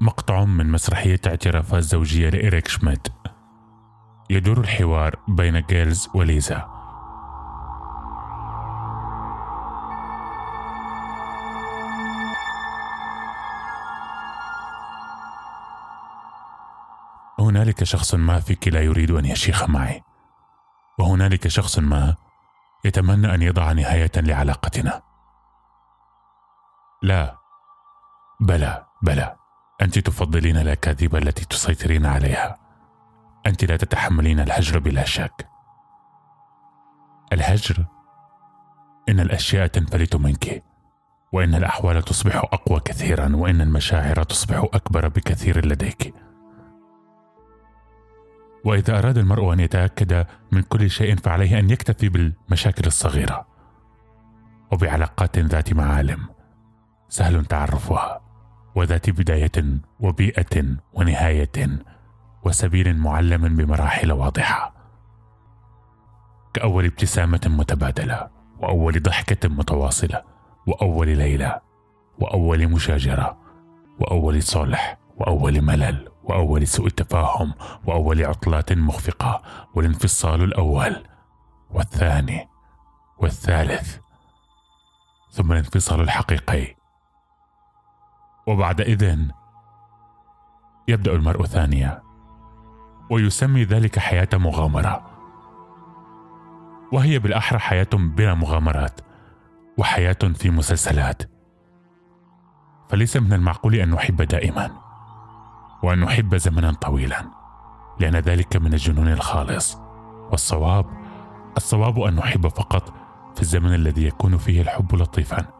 مقطع من مسرحية اعترافات زوجية لإريك شميد. يدور الحوار بين جيلز وليزا. هنالك شخص ما فيك لا يريد أن يشيخ معي. وهنالك شخص ما يتمنى أن يضع نهاية لعلاقتنا. لا. بلى بلى. أنت تفضلين الأكاذيب التي تسيطرين عليها. أنت لا تتحملين الهجر بلا شك. الهجر؟ إن الأشياء تنفلت منك وإن الأحوال تصبح أقوى كثيرا وإن المشاعر تصبح أكبر بكثير لديك. وإذا أراد المرء أن يتأكد من كل شيء فعليه أن يكتفي بالمشاكل الصغيرة. وبعلاقات ذات معالم سهل تعرفها. وذات بداية وبيئة ونهاية وسبيل معلم بمراحل واضحة. كأول ابتسامة متبادلة وأول ضحكة متواصلة وأول ليلة وأول مشاجرة وأول صلح وأول ملل وأول سوء تفاهم وأول عطلات مخفقة والانفصال الأول والثاني والثالث. ثم الانفصال الحقيقي وبعد إذن يبدأ المرء ثانية ويسمي ذلك حياة مغامرة. وهي بالأحرى حياة بلا مغامرات وحياة في مسلسلات. فليس من المعقول أن نحب دائما وأن نحب زمنا طويلا لأن ذلك من الجنون الخالص. والصواب الصواب أن نحب فقط في الزمن الذي يكون فيه الحب لطيفا.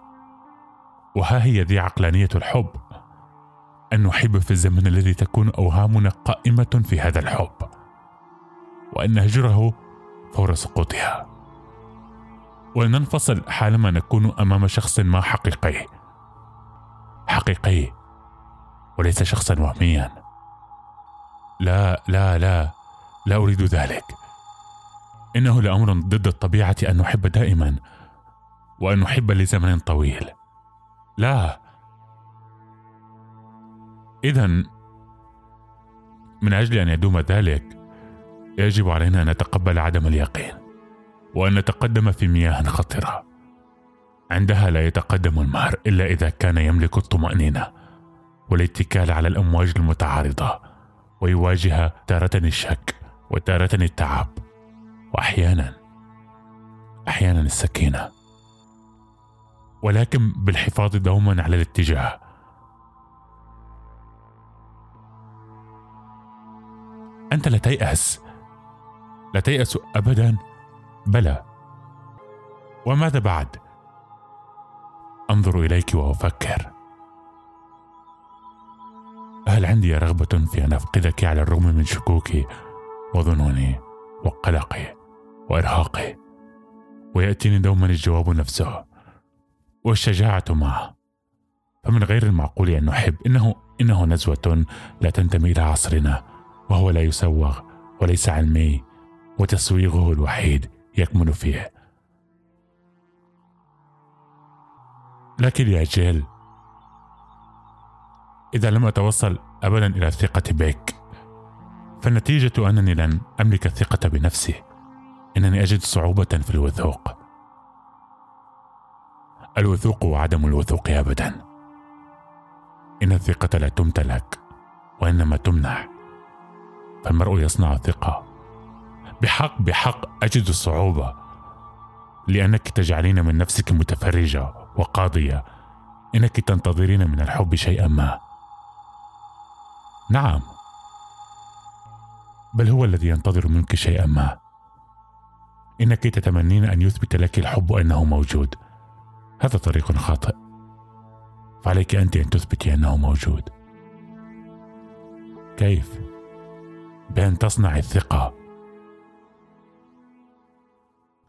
وها هي ذي عقلانية الحب؟ أن نحب في الزمن الذي تكون أوهامنا قائمة في هذا الحب وأن نهجره فور سقوطها. ولننفصل حالما نكون أمام شخص ما حقيقي حقيقي وليس شخصا وهميا. لا لا لا لا أريد ذلك. إنه لأمر ضد الطبيعة أن نحب دائما وأن نحب لزمن طويل. لا. اذا من أجل أن يدوم ذلك يجب علينا أن نتقبل عدم اليقين وأن نتقدم في مياه خطرة. عندها لا يتقدم المهر إلا إذا كان يملك الطمأنينة والاتكال على الأمواج المتعارضة ويواجه تارة الشك وتارة التعب واحيانا أحيانا السكينة. ولكن بالحفاظ دوما على الاتجاه. أنت لا تيأس. لا تيأس ابدا. بلى. وماذا بعد؟ أنظر إليك وأفكر. هل عندي رغبة في أن أفقدك على الرغم من شكوكي وظنوني وقلقي وإرهاقي؟ ويأتيني دوما الجواب نفسه. والشجاعة معه فمن غير المعقول أن نحب إنه إنه نزوة لا تنتمي إلى عصرنا وهو لا يسوغ وليس علمي وتسويغه الوحيد يكمن فيه. لكن يا جيل إذا لم أتوصل أبدا إلى الثقة بك فالنتيجة أنني لن أملك الثقة بنفسي. إنني أجد صعوبة في الوثوق. الوثوق وعدم الوثوق أبدا. إن الثقة لا تمتلك وإنما تمنح فالمرء يصنع ثقة. بحق بحق أجد الصعوبة. لأنك تجعلين من نفسك متفرجة وقاضية. إنك تنتظرين من الحب شيئا ما. نعم. بل هو الذي ينتظر منك شيئا ما. إنك تتمنين أن يثبت لك الحب أنه موجود. هذا طريق خاطئ. فعليك أنت أن تثبتي أنه موجود. كيف؟ بأن تصنع الثقة.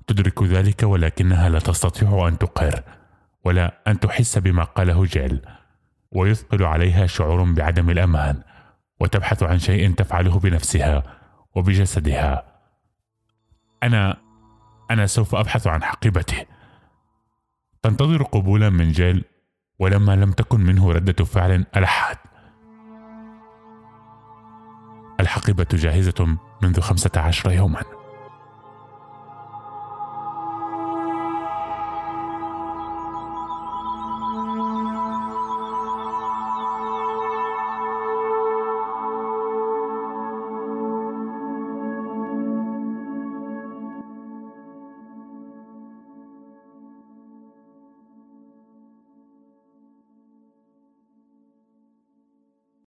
تدرك ذلك ولكنها لا تستطيع أن تقر ولا أن تحس بما قاله جيل ويثقل عليها شعور بعدم الأمان وتبحث عن شيء تفعله بنفسها وبجسدها. أنا أنا سوف أبحث عن حقيبتي تنتظر قبولا من جيل ولما لم تكن منه ردة فعل ألحت الحقيبة جاهزة منذ خمسة عشر يوماً.